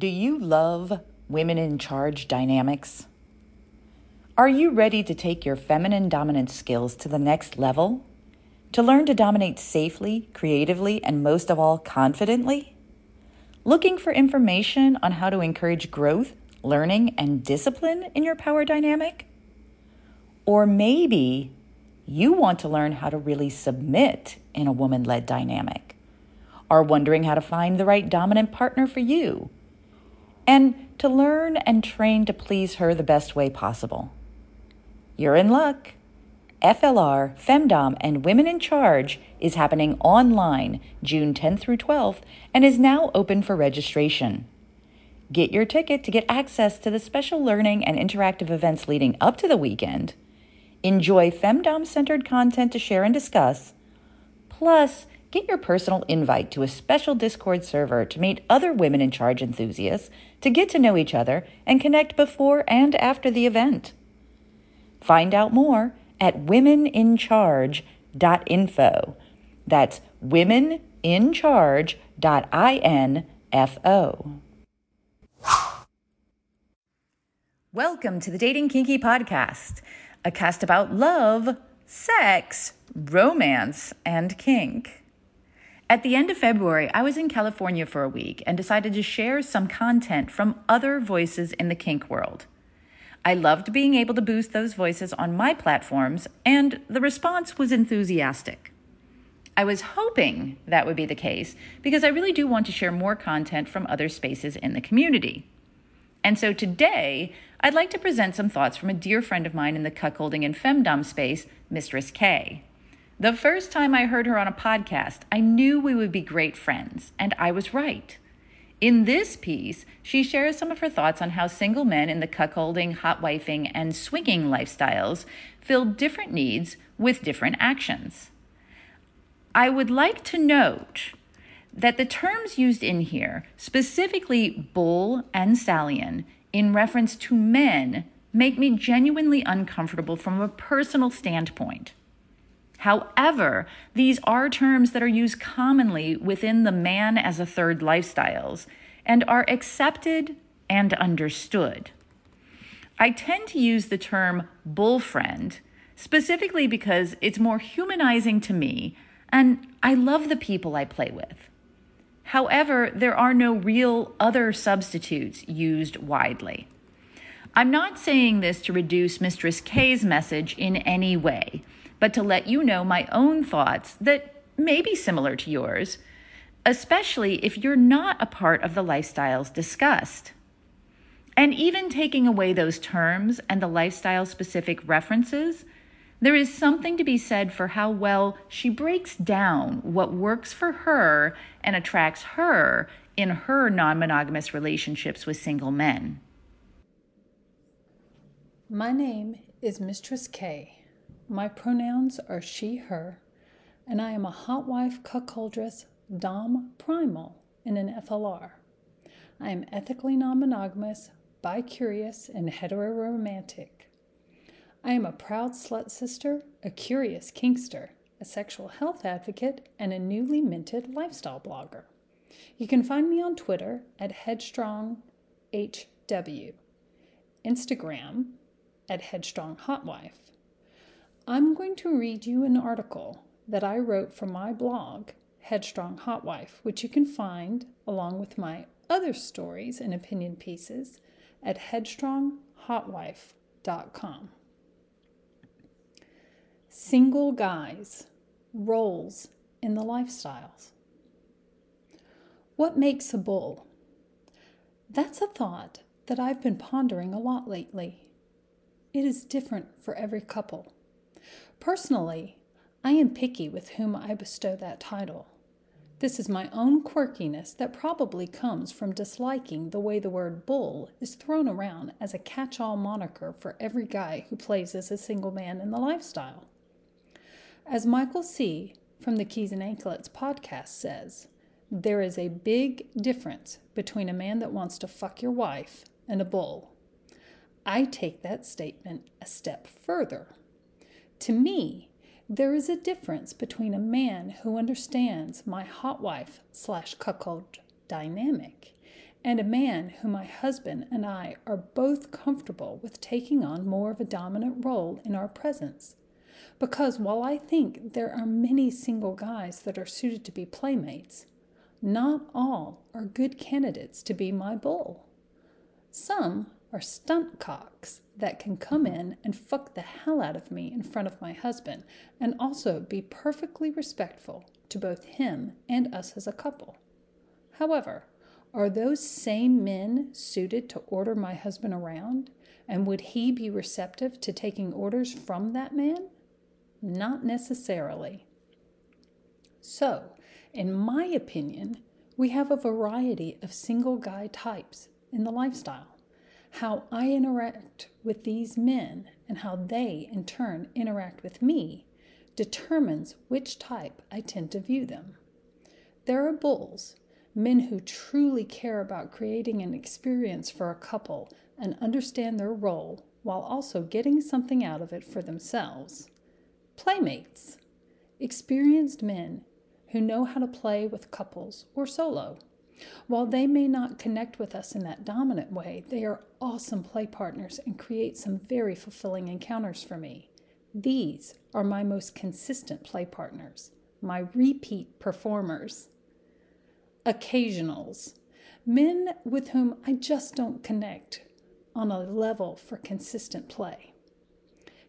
Do you love women in charge dynamics? Are you ready to take your feminine dominance skills to the next level? To learn to dominate safely, creatively, and most of all, confidently? Looking for information on how to encourage growth, learning, and discipline in your power dynamic? Or maybe you want to learn how to really submit in a woman led dynamic, are wondering how to find the right dominant partner for you, and to learn and train to please her the best way possible. You're in luck. FLR, Femdom, and Women in Charge is happening online June 10th through 12th and is now open for registration. Get your ticket to get access to the special learning and interactive events leading up to the weekend Enjoy femdom centered content to share and discuss. Plus, get your personal invite to a special Discord server to meet other women in charge enthusiasts, to get to know each other, and connect before and after the event. Find out more at womenincharge.info. That's womenincharge.info. Welcome to the Dating Kinky Podcast a cast about love, sex, romance, and kink. At the end of February, I was in California for a week and decided to share some content from other voices in the kink world. I loved being able to boost those voices on my platforms, and the response was enthusiastic. I was hoping that would be the case because I really do want to share more content from other spaces in the community. And so today, I'd like to present some thoughts from a dear friend of mine in the cuckolding and femdom space, Mistress K. The first time I heard her on a podcast, I knew we would be great friends, and I was right. In this piece, she shares some of her thoughts on how single men in the cuckolding, hot wifing, and swinging lifestyles fill different needs with different actions. I would like to note that the terms used in here, specifically bull and stallion, in reference to men make me genuinely uncomfortable from a personal standpoint. However, these are terms that are used commonly within the man as a third lifestyles and are accepted and understood. I tend to use the term bullfriend specifically because it's more humanizing to me and I love the people I play with. However, there are no real other substitutes used widely. I'm not saying this to reduce Mistress K's message in any way, but to let you know my own thoughts that may be similar to yours, especially if you're not a part of the lifestyles discussed. And even taking away those terms and the lifestyle specific references, there is something to be said for how well she breaks down what works for her and attracts her in her non monogamous relationships with single men. My name is Mistress K. My pronouns are she, her, and I am a hot wife cuckoldress Dom Primal in an FLR. I am ethically non monogamous, bi curious, and heteroromantic. I am a proud slut sister, a curious kinkster, a sexual health advocate, and a newly minted lifestyle blogger. You can find me on Twitter at HeadstrongHW, Instagram at HeadstrongHotWife. I'm going to read you an article that I wrote for my blog, Headstrong Hotwife, which you can find along with my other stories and opinion pieces at headstronghotwife.com. Single guys, roles in the lifestyles. What makes a bull? That's a thought that I've been pondering a lot lately. It is different for every couple. Personally, I am picky with whom I bestow that title. This is my own quirkiness that probably comes from disliking the way the word bull is thrown around as a catch all moniker for every guy who plays as a single man in the lifestyle. As Michael C. from the Keys and Anklets podcast says, there is a big difference between a man that wants to fuck your wife and a bull. I take that statement a step further. To me, there is a difference between a man who understands my hot wife slash cuckold dynamic and a man who my husband and I are both comfortable with taking on more of a dominant role in our presence. Because while I think there are many single guys that are suited to be playmates, not all are good candidates to be my bull. Some are stunt cocks that can come in and fuck the hell out of me in front of my husband and also be perfectly respectful to both him and us as a couple. However, are those same men suited to order my husband around? And would he be receptive to taking orders from that man? Not necessarily. So, in my opinion, we have a variety of single guy types in the lifestyle. How I interact with these men and how they, in turn, interact with me determines which type I tend to view them. There are bulls, men who truly care about creating an experience for a couple and understand their role while also getting something out of it for themselves. Playmates, experienced men who know how to play with couples or solo. While they may not connect with us in that dominant way, they are awesome play partners and create some very fulfilling encounters for me. These are my most consistent play partners, my repeat performers. Occasionals, men with whom I just don't connect on a level for consistent play.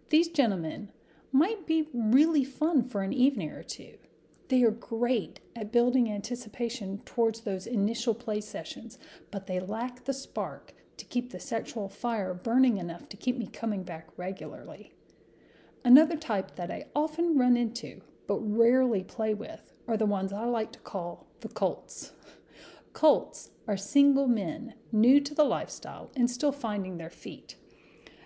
These gentlemen might be really fun for an evening or two. They are great at building anticipation towards those initial play sessions, but they lack the spark to keep the sexual fire burning enough to keep me coming back regularly. Another type that I often run into, but rarely play with, are the ones I like to call the colts. Colts are single men new to the lifestyle and still finding their feet.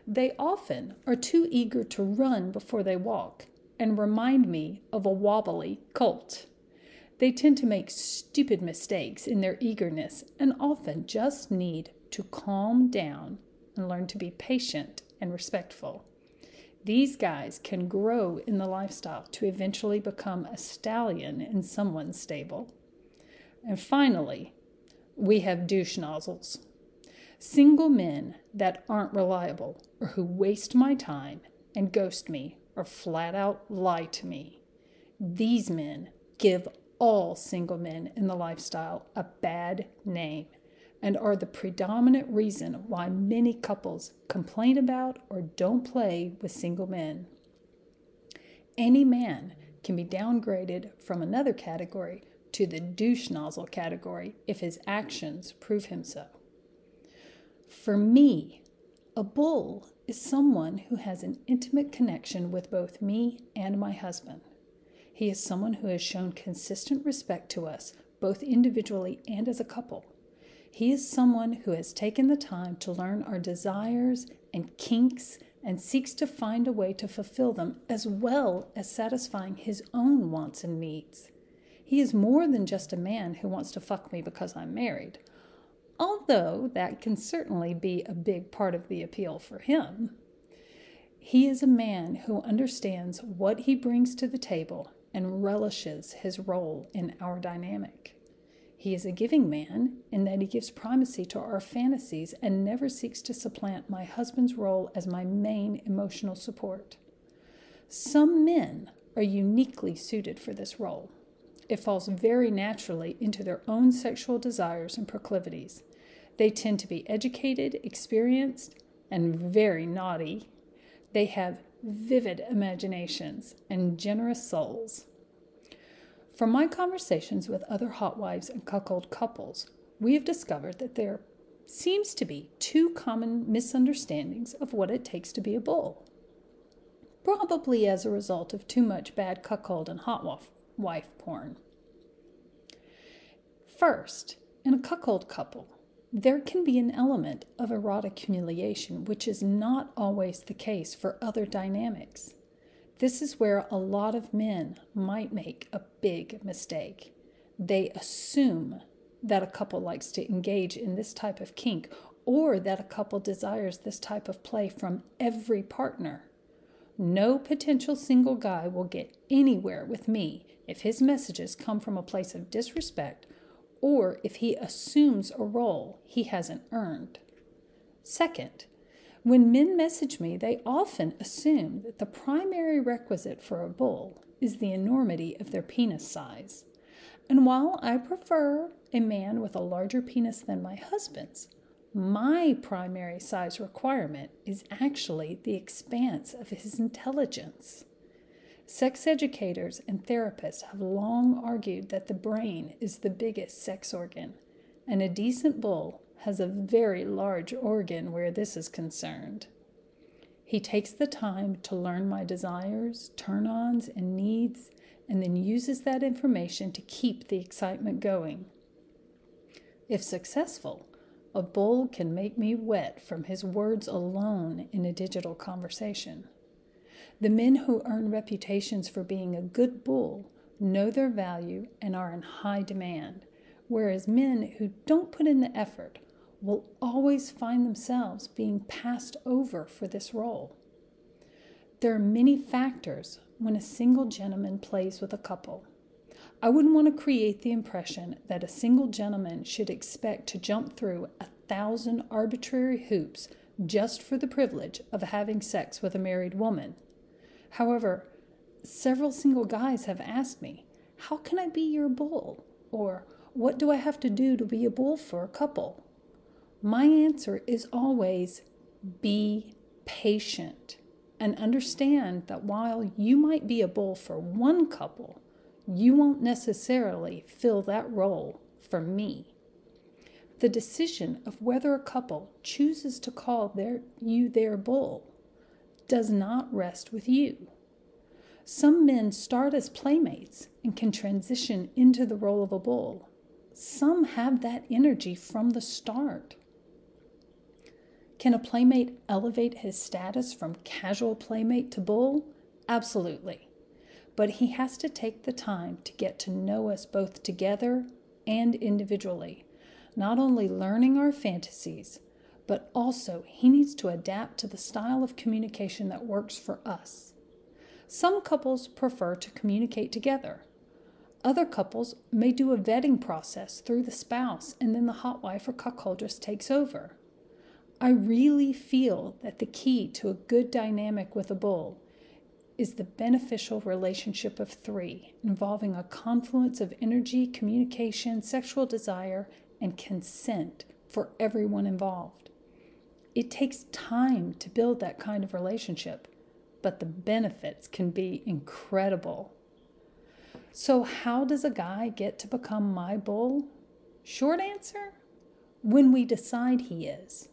They often are too eager to run before they walk and remind me of a wobbly colt. They tend to make stupid mistakes in their eagerness and often just need to calm down and learn to be patient and respectful. These guys can grow in the lifestyle to eventually become a stallion in someone's stable. And finally, we have douche nozzles. Single men that aren't reliable or who waste my time and ghost me or flat out lie to me. These men give all single men in the lifestyle a bad name and are the predominant reason why many couples complain about or don't play with single men. Any man can be downgraded from another category to the douche nozzle category if his actions prove him so. For me, a bull is someone who has an intimate connection with both me and my husband. He is someone who has shown consistent respect to us, both individually and as a couple. He is someone who has taken the time to learn our desires and kinks and seeks to find a way to fulfill them as well as satisfying his own wants and needs. He is more than just a man who wants to fuck me because I'm married, although that can certainly be a big part of the appeal for him. He is a man who understands what he brings to the table and relishes his role in our dynamic. He is a giving man in that he gives primacy to our fantasies and never seeks to supplant my husband's role as my main emotional support. Some men are uniquely suited for this role. It falls very naturally into their own sexual desires and proclivities. They tend to be educated, experienced, and very naughty. They have vivid imaginations and generous souls. From my conversations with other hot wives and cuckold couples, we have discovered that there seems to be two common misunderstandings of what it takes to be a bull. Probably as a result of too much bad cuckold and hot wife porn. First, in a cuckold couple, there can be an element of erotic humiliation, which is not always the case for other dynamics. This is where a lot of men might make a big mistake. They assume that a couple likes to engage in this type of kink or that a couple desires this type of play from every partner. No potential single guy will get anywhere with me if his messages come from a place of disrespect or if he assumes a role he hasn't earned. Second, when men message me, they often assume that the primary requisite for a bull is the enormity of their penis size. And while I prefer a man with a larger penis than my husband's, my primary size requirement is actually the expanse of his intelligence. Sex educators and therapists have long argued that the brain is the biggest sex organ, and a decent bull has a very large organ where this is concerned. He takes the time to learn my desires, turn ons, and needs, and then uses that information to keep the excitement going. If successful, a bull can make me wet from his words alone in a digital conversation. The men who earn reputations for being a good bull know their value and are in high demand, whereas men who don't put in the effort will always find themselves being passed over for this role. There are many factors when a single gentleman plays with a couple. I wouldn't want to create the impression that a single gentleman should expect to jump through a thousand arbitrary hoops just for the privilege of having sex with a married woman. However, several single guys have asked me, How can I be your bull? Or, What do I have to do to be a bull for a couple? My answer is always be patient and understand that while you might be a bull for one couple, you won't necessarily fill that role for me. The decision of whether a couple chooses to call their, you their bull does not rest with you. Some men start as playmates and can transition into the role of a bull. Some have that energy from the start. Can a playmate elevate his status from casual playmate to bull? Absolutely but he has to take the time to get to know us both together and individually, not only learning our fantasies, but also he needs to adapt to the style of communication that works for us. Some couples prefer to communicate together. Other couples may do a vetting process through the spouse and then the hot wife or cuckoldress takes over. I really feel that the key to a good dynamic with a bull is the beneficial relationship of three, involving a confluence of energy, communication, sexual desire, and consent for everyone involved. It takes time to build that kind of relationship, but the benefits can be incredible. So, how does a guy get to become my bull? Short answer when we decide he is.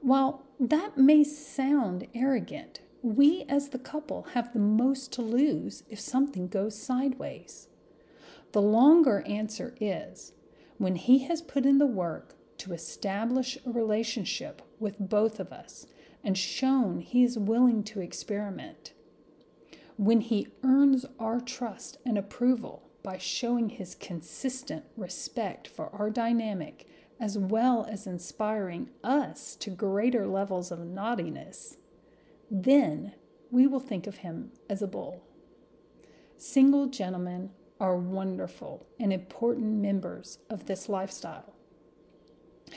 While that may sound arrogant, we as the couple have the most to lose if something goes sideways. The longer answer is when he has put in the work to establish a relationship with both of us and shown he is willing to experiment. When he earns our trust and approval by showing his consistent respect for our dynamic as well as inspiring us to greater levels of naughtiness then we will think of him as a bull. Single gentlemen are wonderful and important members of this lifestyle.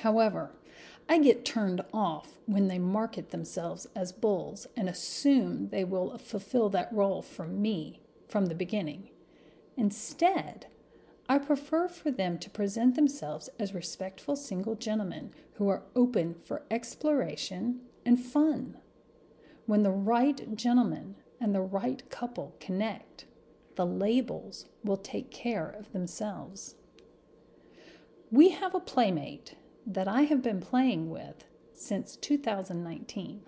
However, I get turned off when they market themselves as bulls and assume they will fulfill that role for me from the beginning. Instead, I prefer for them to present themselves as respectful single gentlemen who are open for exploration and fun. When the right gentleman and the right couple connect, the labels will take care of themselves. We have a playmate that I have been playing with since 2019.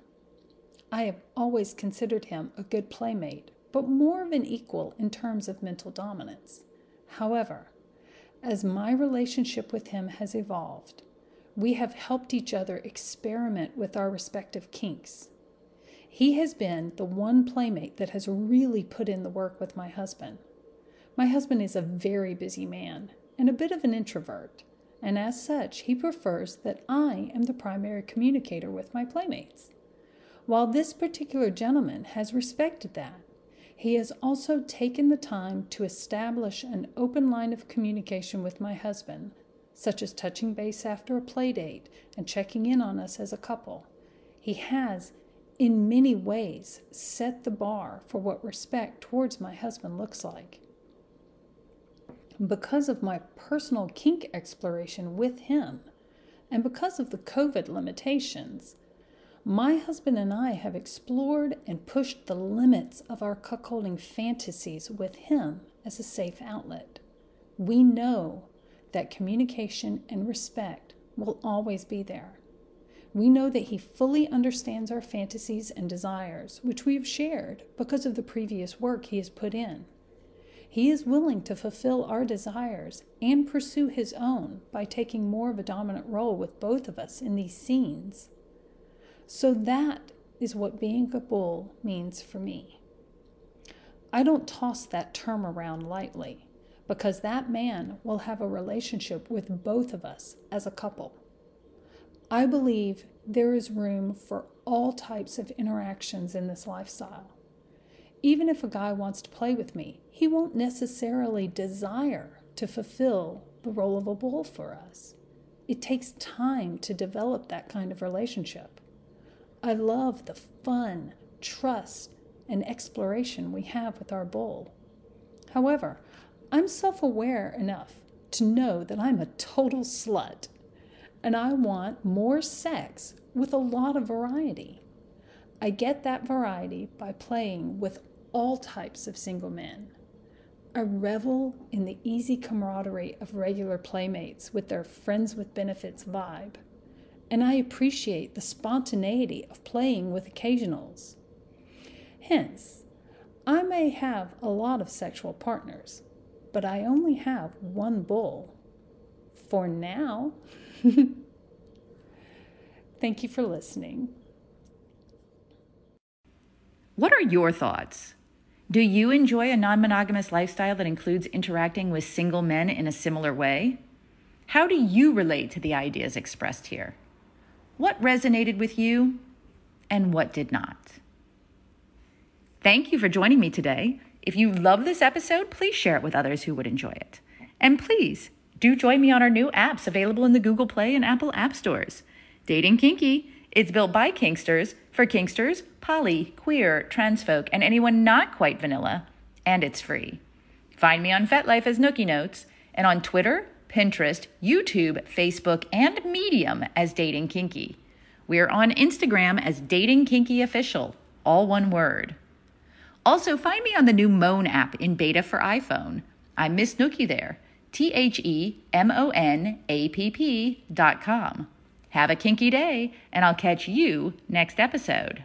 I have always considered him a good playmate, but more of an equal in terms of mental dominance. However, as my relationship with him has evolved, we have helped each other experiment with our respective kinks he has been the one playmate that has really put in the work with my husband. My husband is a very busy man and a bit of an introvert, and as such, he prefers that I am the primary communicator with my playmates. While this particular gentleman has respected that, He has also taken the time to establish an open line of communication with my husband, such as touching base after a play date and checking in on us as a couple. He has, in many ways, set the bar for what respect towards my husband looks like. Because of my personal kink exploration with him, and because of the COVID limitations, my husband and I have explored and pushed the limits of our cuckolding fantasies with him as a safe outlet. We know that communication and respect will always be there. We know that he fully understands our fantasies and desires, which we have shared because of the previous work he has put in. He is willing to fulfill our desires and pursue his own by taking more of a dominant role with both of us in these scenes. So that is what being a bull means for me. I don't toss that term around lightly because that man will have a relationship with both of us as a couple. I believe there is room for all types of interactions in this lifestyle. Even if a guy wants to play with me, he won't necessarily desire to fulfill the role of a bull for us. It takes time to develop that kind of relationship. I love the fun, trust, and exploration we have with our bull. However, I'm self aware enough to know that I'm a total slut and I want more sex with a lot of variety. I get that variety by playing with all types of single men. I revel in the easy camaraderie of regular playmates with their friends with benefits vibe and I appreciate the spontaneity of playing with occasionals. Hence, I may have a lot of sexual partners, but I only have one bull. For now. Thank you for listening. What are your thoughts? Do you enjoy a non monogamous lifestyle that includes interacting with single men in a similar way? How do you relate to the ideas expressed here? What resonated with you and what did not? Thank you for joining me today. If you love this episode, please share it with others who would enjoy it. And please do join me on our new apps available in the Google Play and Apple App Stores. Dating Kinky, it's built by Kinksters for Kinksters, poly, queer, trans folk, and anyone not quite vanilla, and it's free. Find me on FetLife as Nookie Notes and on Twitter, Pinterest, YouTube, Facebook, and Medium as Dating Kinky. We're on Instagram as Dating Kinky Official, all one word. Also, find me on the new Moan app in beta for iPhone. I'm Miss Nookie there. T H E M O N A P P dot com. Have a kinky day, and I'll catch you next episode.